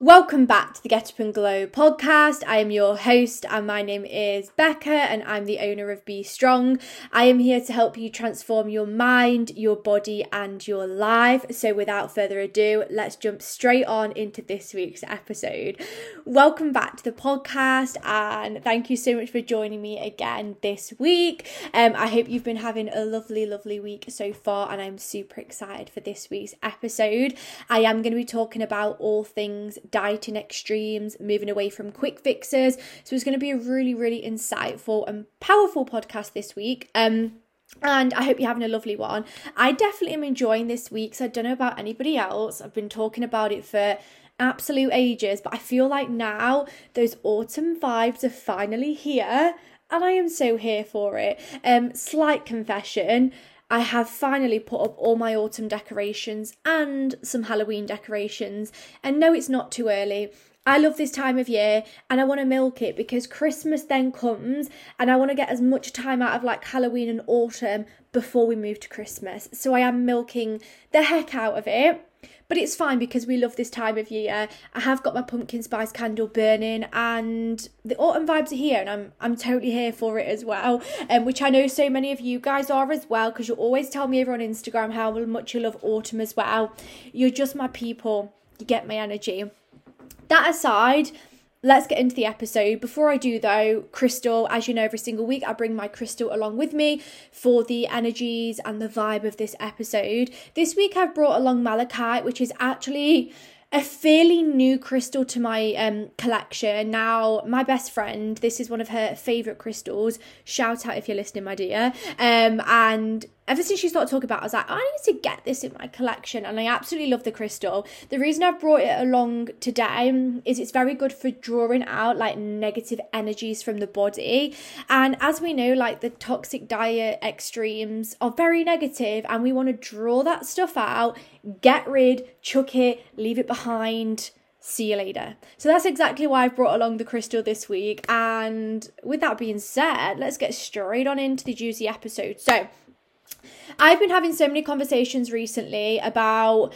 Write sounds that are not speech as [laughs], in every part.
Welcome back to the Get Up and Glow podcast. I am your host, and my name is Becca, and I'm the owner of Be Strong. I am here to help you transform your mind, your body, and your life. So, without further ado, let's jump straight on into this week's episode. Welcome back to the podcast, and thank you so much for joining me again this week. Um, I hope you've been having a lovely, lovely week so far, and I'm super excited for this week's episode. I am going to be talking about all things dieting extremes, moving away from quick fixes. So it's going to be a really, really insightful and powerful podcast this week. Um, and I hope you're having a lovely one. I definitely am enjoying this week. So I don't know about anybody else. I've been talking about it for absolute ages, but I feel like now those autumn vibes are finally here, and I am so here for it. Um, slight confession. I have finally put up all my autumn decorations and some Halloween decorations. And no, it's not too early. I love this time of year and I want to milk it because Christmas then comes and I want to get as much time out of like Halloween and autumn before we move to Christmas. So I am milking the heck out of it. But it's fine because we love this time of year. I have got my pumpkin spice candle burning and the autumn vibes are here and I'm I'm totally here for it as well. Um, which I know so many of you guys are as well because you always tell me over on Instagram how much you love autumn as well. You're just my people. You get my energy. That aside, let's get into the episode. Before I do, though, crystal, as you know, every single week I bring my crystal along with me for the energies and the vibe of this episode. This week I've brought along malachite, which is actually a fairly new crystal to my um, collection. Now, my best friend, this is one of her favourite crystals. Shout out if you're listening, my dear. Um, and ever since she started talking about it, I was like, I need to get this in my collection. And I absolutely love the crystal. The reason I've brought it along today is it's very good for drawing out like negative energies from the body. And as we know, like the toxic diet extremes are very negative, and we want to draw that stuff out, get rid, chuck it, leave it behind see you later. So that's exactly why I've brought along the crystal this week. And with that being said, let's get straight on into the juicy episode. So, I've been having so many conversations recently about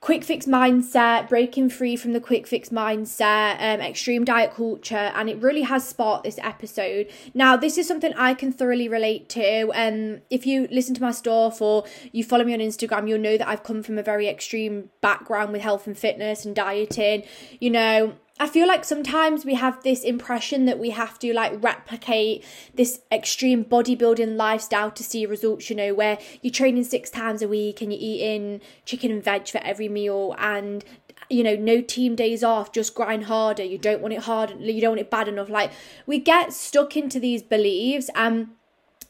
quick fix mindset, breaking free from the quick fix mindset, um, extreme diet culture, and it really has sparked this episode. Now, this is something I can thoroughly relate to. Um, if you listen to my stuff or you follow me on Instagram, you'll know that I've come from a very extreme background with health and fitness and dieting. You know, I feel like sometimes we have this impression that we have to like replicate this extreme bodybuilding lifestyle to see results, you know, where you're training six times a week and you're eating chicken and veg for every meal and you know, no team days off, just grind harder. You don't want it hard, you don't want it bad enough. Like we get stuck into these beliefs and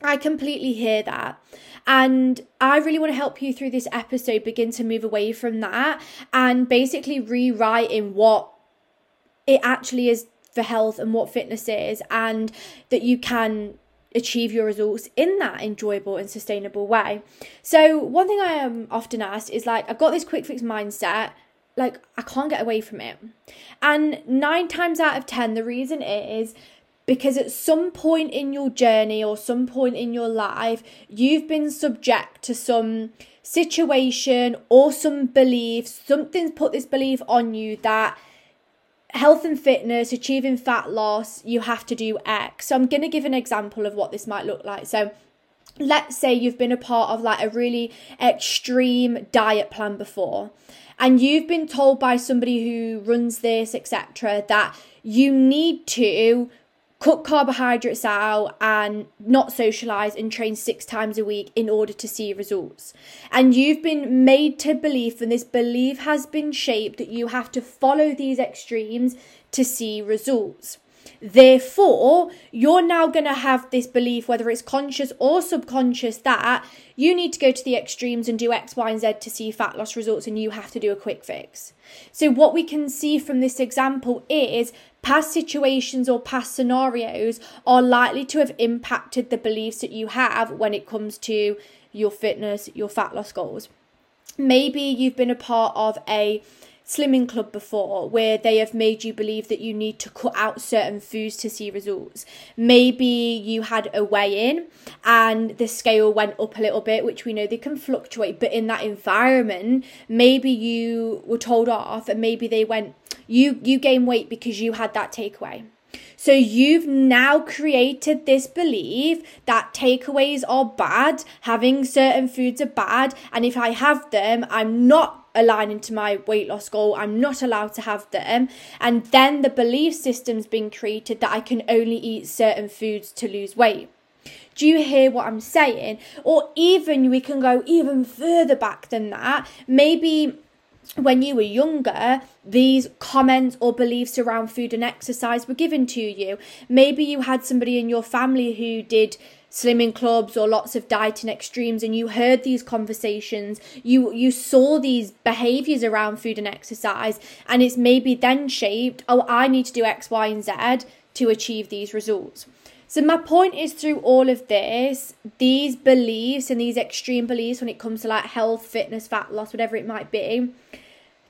I completely hear that. And I really want to help you through this episode begin to move away from that and basically rewriting what it actually is for health and what fitness is, and that you can achieve your results in that enjoyable and sustainable way. So, one thing I am often asked is like, I've got this quick fix mindset, like, I can't get away from it. And nine times out of 10, the reason is because at some point in your journey or some point in your life, you've been subject to some situation or some belief, something's put this belief on you that health and fitness, achieving fat loss, you have to do X. So I'm going to give an example of what this might look like. So let's say you've been a part of like a really extreme diet plan before and you've been told by somebody who runs this etc that you need to cut carbohydrates out and not socialize and train six times a week in order to see results. And you've been made to believe, and this belief has been shaped that you have to follow these extremes to see results. Therefore, you're now going to have this belief, whether it's conscious or subconscious, that you need to go to the extremes and do X, Y, and Z to see fat loss results, and you have to do a quick fix. So, what we can see from this example is past situations or past scenarios are likely to have impacted the beliefs that you have when it comes to your fitness, your fat loss goals. Maybe you've been a part of a Slimming Club before where they have made you believe that you need to cut out certain foods to see results. Maybe you had a weigh in and the scale went up a little bit, which we know they can fluctuate, but in that environment, maybe you were told off and maybe they went, you, you gain weight because you had that takeaway. So you've now created this belief that takeaways are bad, having certain foods are bad, and if I have them, I'm not aligning to my weight loss goal. I'm not allowed to have them. And then the belief system's been created that I can only eat certain foods to lose weight. Do you hear what I'm saying? Or even we can go even further back than that. Maybe when you were younger, these comments or beliefs around food and exercise were given to you. Maybe you had somebody in your family who did slimming clubs or lots of dieting extremes and you heard these conversations you you saw these behaviors around food and exercise and it's maybe then shaped oh i need to do x y and z to achieve these results so my point is through all of this these beliefs and these extreme beliefs when it comes to like health fitness fat loss whatever it might be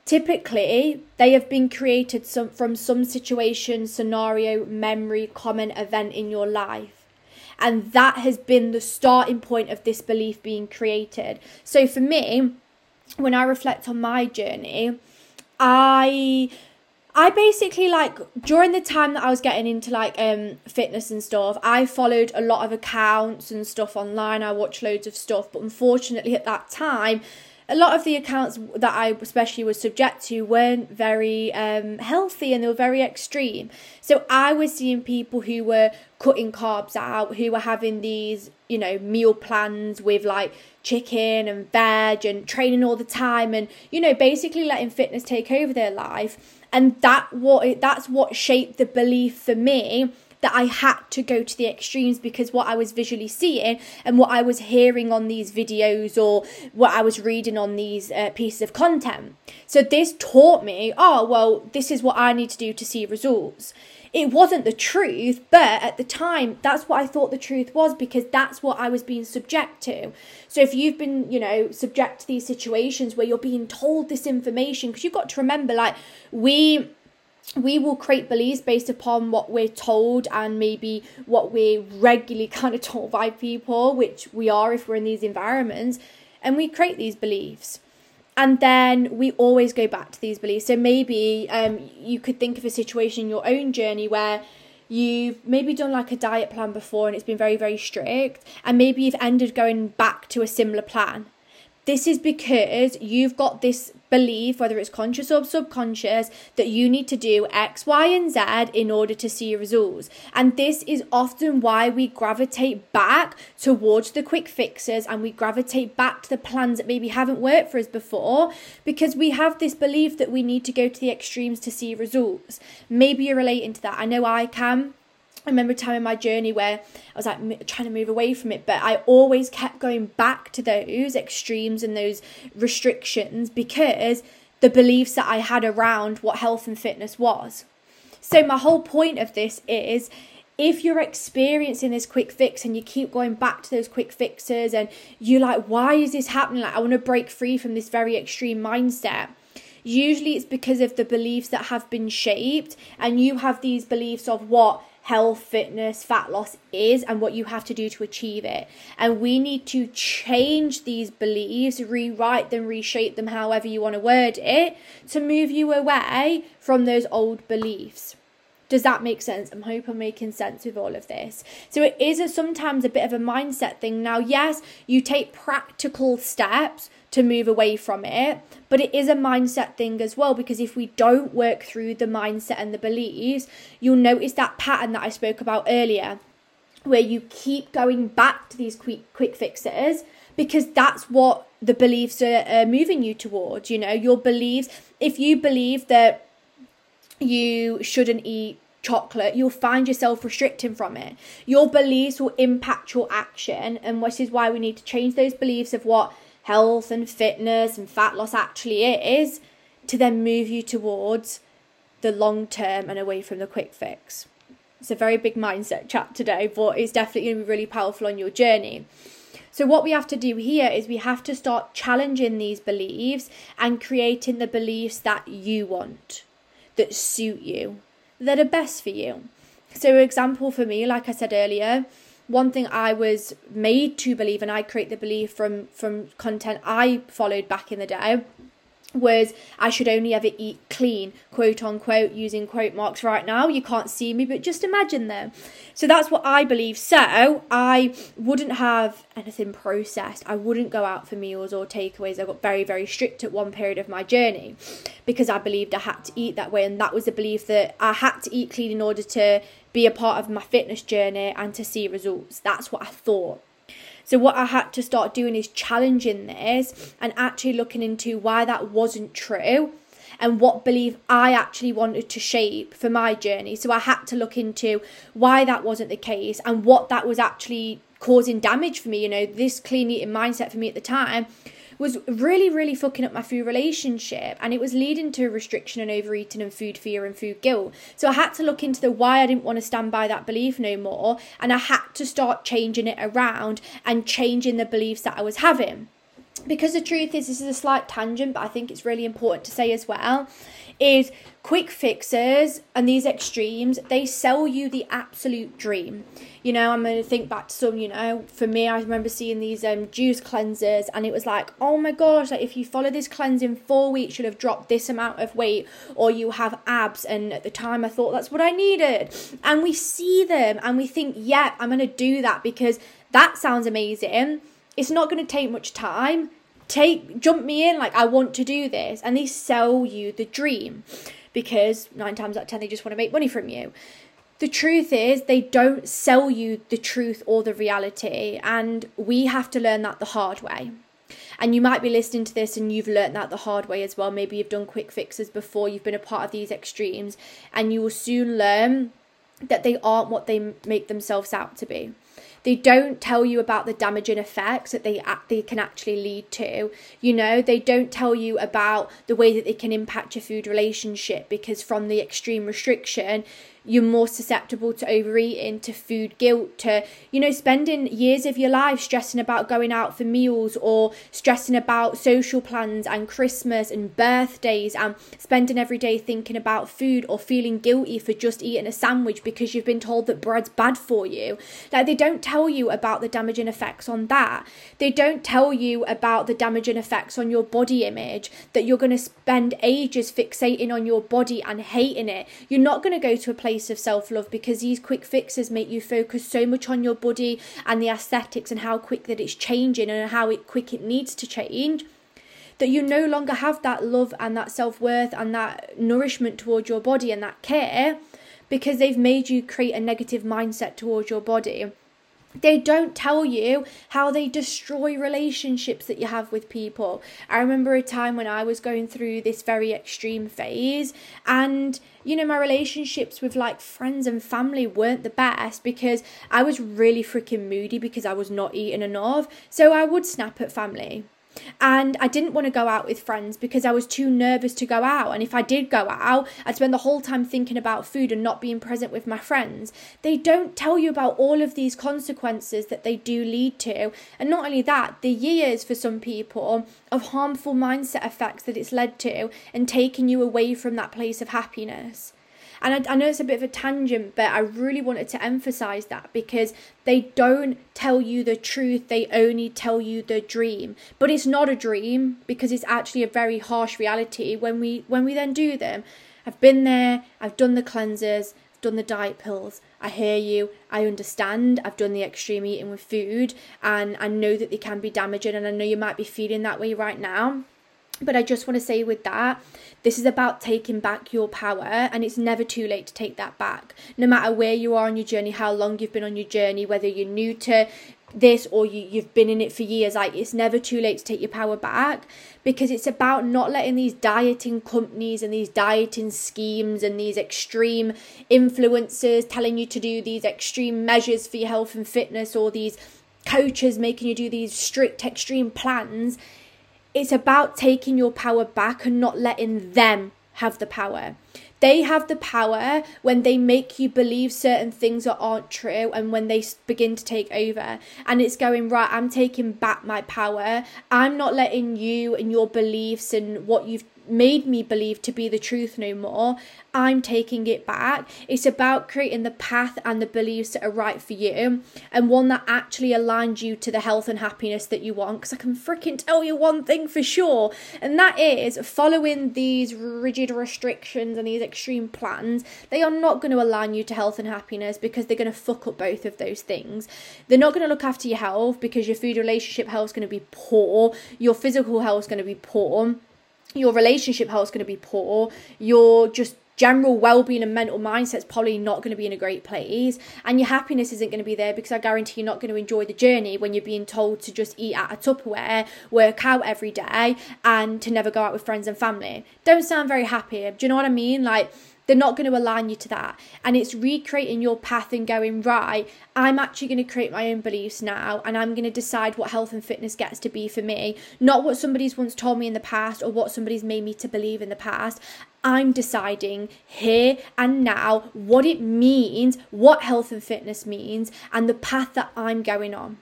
typically they have been created some, from some situation scenario memory common event in your life and that has been the starting point of this belief being created. So for me, when I reflect on my journey, I I basically like during the time that I was getting into like um fitness and stuff, I followed a lot of accounts and stuff online. I watched loads of stuff, but unfortunately at that time a lot of the accounts that I especially was subject to weren't very um, healthy and they were very extreme. So I was seeing people who were cutting carbs out, who were having these, you know, meal plans with like chicken and veg and training all the time and, you know, basically letting fitness take over their life. And that what that's what shaped the belief for me that I had to go to the extremes because what I was visually seeing and what I was hearing on these videos or what I was reading on these uh, pieces of content. So this taught me, oh, well, this is what I need to do to see results. It wasn't the truth, but at the time, that's what I thought the truth was because that's what I was being subject to. So if you've been, you know, subject to these situations where you're being told this information, because you've got to remember, like, we we will create beliefs based upon what we're told and maybe what we're regularly [laughs] kind of told by people, which we are if we're in these environments, and we create these beliefs. And then we always go back to these beliefs. So maybe um, you could think of a situation in your own journey where you've maybe done like a diet plan before and it's been very, very strict, and maybe you've ended going back to a similar plan. This is because you've got this belief, whether it's conscious or subconscious, that you need to do X, Y, and Z in order to see results. And this is often why we gravitate back towards the quick fixes and we gravitate back to the plans that maybe haven't worked for us before because we have this belief that we need to go to the extremes to see results. Maybe you're relating to that. I know I can. I remember a time in my journey where I was like trying to move away from it, but I always kept going back to those extremes and those restrictions because the beliefs that I had around what health and fitness was. So, my whole point of this is if you're experiencing this quick fix and you keep going back to those quick fixes and you're like, why is this happening? Like, I want to break free from this very extreme mindset. Usually, it's because of the beliefs that have been shaped, and you have these beliefs of what health, fitness, fat loss is and what you have to do to achieve it. And we need to change these beliefs, rewrite them, reshape them, however you want to word it, to move you away from those old beliefs. Does that make sense? I'm hope I'm making sense with all of this. So it is a, sometimes a bit of a mindset thing. Now, yes, you take practical steps to move away from it. But it is a mindset thing as well because if we don't work through the mindset and the beliefs, you'll notice that pattern that I spoke about earlier where you keep going back to these quick quick fixes because that's what the beliefs are, are moving you towards you know your beliefs if you believe that you shouldn't eat chocolate, you'll find yourself restricting from it. Your beliefs will impact your action, and this is why we need to change those beliefs of what health and fitness and fat loss actually is to then move you towards the long term and away from the quick fix. It's a very big mindset chat today, but it's definitely going to be really powerful on your journey. So, what we have to do here is we have to start challenging these beliefs and creating the beliefs that you want, that suit you, that are best for you. So, example for me, like I said earlier, one thing I was made to believe, and I create the belief from from content I followed back in the day, was I should only ever eat clean, quote unquote, using quote marks right now. You can't see me, but just imagine them. So that's what I believe. So I wouldn't have anything processed. I wouldn't go out for meals or takeaways. I got very, very strict at one period of my journey because I believed I had to eat that way. And that was the belief that I had to eat clean in order to be a part of my fitness journey and to see results. That's what I thought. So, what I had to start doing is challenging this and actually looking into why that wasn't true and what belief I actually wanted to shape for my journey. So, I had to look into why that wasn't the case and what that was actually causing damage for me. You know, this clean eating mindset for me at the time was really, really fucking up my food relationship and it was leading to restriction and overeating and food fear and food guilt. So I had to look into the why I didn't want to stand by that belief no more and I had to start changing it around and changing the beliefs that I was having. Because the truth is, this is a slight tangent, but I think it's really important to say as well is quick fixes and these extremes, they sell you the absolute dream. You know, I'm to think back to some, you know, for me, I remember seeing these um, juice cleansers and it was like, oh my gosh, like if you follow this cleanse in four weeks, you'll have dropped this amount of weight or you have abs. And at the time, I thought that's what I needed. And we see them and we think, yeah, I'm to do that because that sounds amazing. It's not to take much time take jump me in like i want to do this. And they sell you the dream because nine times out of ten they just want to make money from you. The truth is they don't sell you the truth or the reality. And we have to learn that the hard way. And you might be listening to this and you've learned that the hard way as well. Maybe you've done quick fixes before you've been a part of these extremes and you will soon learn that they aren't what they make themselves out to be they don't tell you about the damaging effects that they they can actually lead to. You know, they don't tell you about the way that they can impact your food relationship because from the extreme restriction, you're more susceptible to overeating, to food guilt, to, you know, spending years of your life stressing about going out for meals or stressing about social plans and Christmas and birthdays and spending every day thinking about food or feeling guilty for just eating a sandwich because you've been told that bread's bad for you. Like, they don't tell you about the damaging effects on that. They don't tell you about the damaging effects on your body image, that you're going to spend ages fixating on your body and hating it. You're not going to go to a place place of self love because these quick fixes make you focus so much on your body and the aesthetics and how quick that it's changing and how it, quick it needs to change that you no longer have that love and that self worth and that nourishment towards your body and that care because they've made you create a negative mindset towards your body. They don't tell you how they destroy relationships that you have with people. I remember a time when I was going through this very extreme phase, and you know, my relationships with like friends and family weren't the best because I was really freaking moody because I was not eating enough. So I would snap at family. And I didn't want to go out with friends because I was too nervous to go out. And if I did go out, I'd spend the whole time thinking about food and not being present with my friends. They don't tell you about all of these consequences that they do lead to. And not only that, the years for some people of harmful mindset effects that it's led to and taking you away from that place of happiness. And I, I know it's a bit of a tangent, but I really wanted to emphasize that because they don't tell you the truth, they only tell you the dream. But it's not a dream because it's actually a very harsh reality when we when we then do them. I've been there, I've done the cleansers, I've done the diet pills. I hear you, I understand. I've done the extreme eating with food and I know that they can be damaging and I know you might be feeling that way right now. But I just want to say with that, this is about taking back your power, and it's never too late to take that back. No matter where you are on your journey, how long you've been on your journey, whether you're new to this or you, you've been in it for years, like it's never too late to take your power back because it's about not letting these dieting companies and these dieting schemes and these extreme influencers telling you to do these extreme measures for your health and fitness or these coaches making you do these strict extreme plans it's about taking your power back and not letting them have the power. They have the power when they make you believe certain things that aren't true and when they begin to take over. And it's going, right, I'm taking back my power. I'm not letting you and your beliefs and what you've made me believe to be the truth no more. I'm taking it back. It's about creating the path and the beliefs that are right for you and one that actually aligns you to the health and happiness that you want. Because I can freaking tell you one thing for sure, and that is following these rigid restrictions and these extreme plans, they are not going to align you to health and happiness because they're going to fuck up both of those things. They're not going to look after your health because your food relationship health is going to be poor, your physical health is going to be poor your relationship health is going to be poor your just general well-being and mental mindset is probably not going to be in a great place and your happiness isn't going to be there because i guarantee you're not going to enjoy the journey when you're being told to just eat at a tupperware work out every day and to never go out with friends and family. Don't sound very happy. Do you know what i mean? Like they're not going to align you to that. And it's recreating your path and going, right, I'm actually going to create my own beliefs now and I'm going to decide what health and fitness gets to be for me, not what somebody's once told me in the past or what somebody's made me to believe in the past. I'm deciding here and now what it means, what health and fitness means, and the path that I'm going on.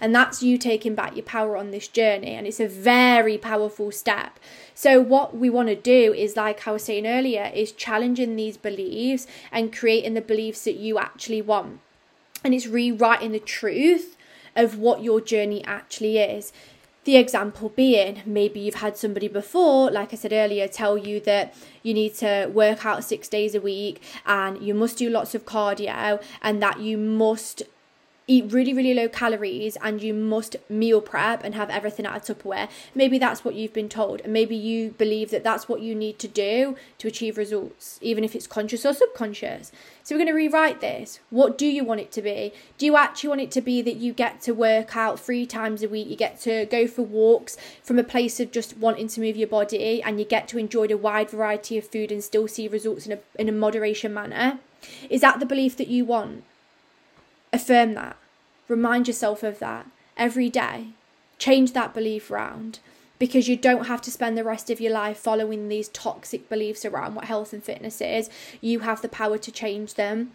And that's you taking back your power on this journey. And it's a very powerful step. So, what we want to do is, like I was saying earlier, is challenging these beliefs and creating the beliefs that you actually want. And it's rewriting the truth of what your journey actually is. The example being, maybe you've had somebody before, like I said earlier, tell you that you need to work out six days a week and you must do lots of cardio and that you must eat really, really low calories and you must meal prep and have everything out of Tupperware. Maybe that's what you've been told, and maybe you believe that that's what you need to do to achieve results, even if it's conscious or subconscious. So, we're going to rewrite this. What do you want it to be? Do you actually want it to be that you get to work out three times a week, you get to go for walks from a place of just wanting to move your body, and you get to enjoy a wide variety of food and still see results in a, in a moderation manner? Is that the belief that you want? Affirm that. Remind yourself of that every day. Change that belief round because you don't have to spend the rest of your life following these toxic beliefs around what health and fitness is. You have the power to change them.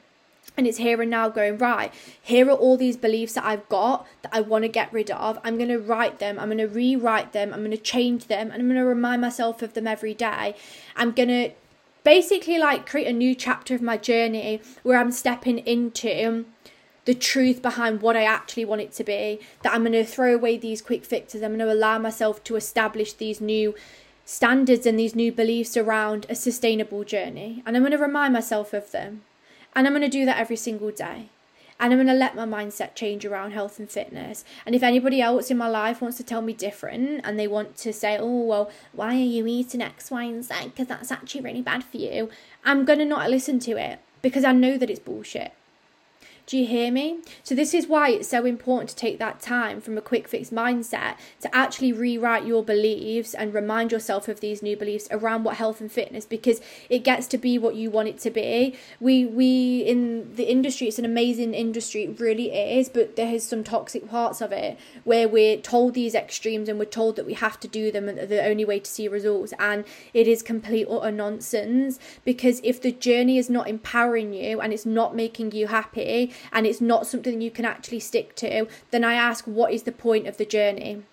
And it's here and now going, right, here are all these beliefs that I've got that I want to get rid of. I'm going to write them, I'm going to rewrite them, I'm going to change them, and I'm going to remind myself of them every day. I'm going to basically like create a new chapter of my journey where I'm stepping into the truth behind what I actually want it to be, that I'm going to throw away these quick fixes, I'm going to allow myself to establish these new standards and these new beliefs around a sustainable journey. And I'm going to remind myself of them. And I'm going to do that every single day. And I'm going to let my mindset change around health and fitness. And if anybody else in my life wants to tell me different and they want to say, oh, well, why are you eating X, Y, and Z? Because that's actually really bad for you. I'm going to not listen to it because I know that it's bullshit. Do you hear me? So, this is why it's so important to take that time from a quick fix mindset to actually rewrite your beliefs and remind yourself of these new beliefs around what health and fitness because it gets to be what you want it to be. We, we in the industry, it's an amazing industry, it really is, but there is some toxic parts of it where we're told these extremes and we're told that we have to do them and the only way to see results. And it is complete utter nonsense because if the journey is not empowering you and it's not making you happy, and it's not something you can actually stick to, then I ask, what is the point of the journey?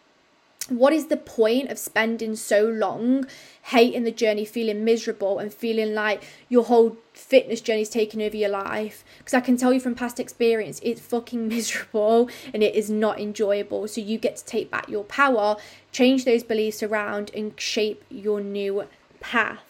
What is the point of spending so long hating the journey, feeling miserable, and feeling like your whole fitness journey is taking over your life? Because I can tell you from past experience, it's fucking [laughs] miserable and it is not enjoyable. So you get to take back your power, change those beliefs around, and shape your new path.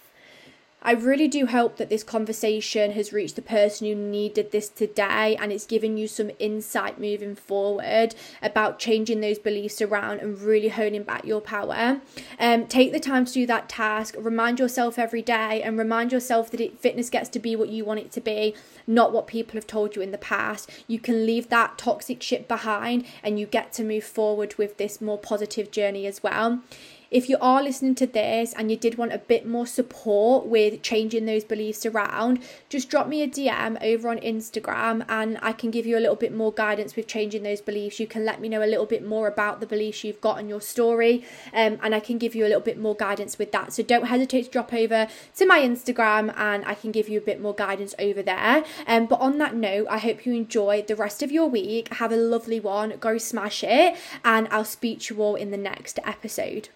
I really do hope that this conversation has reached the person who needed this today and it's given you some insight moving forward about changing those beliefs around and really honing back your power. Um, take the time to do that task, remind yourself every day, and remind yourself that it, fitness gets to be what you want it to be, not what people have told you in the past. You can leave that toxic shit behind and you get to move forward with this more positive journey as well. If you are listening to this and you did want a bit more support with changing those beliefs around, just drop me a DM over on Instagram and I can give you a little bit more guidance with changing those beliefs. You can let me know a little bit more about the beliefs you've got in your story um, and I can give you a little bit more guidance with that. So don't hesitate to drop over to my Instagram and I can give you a bit more guidance over there. Um, but on that note, I hope you enjoy the rest of your week. Have a lovely one. Go smash it. And I'll speak to you all in the next episode.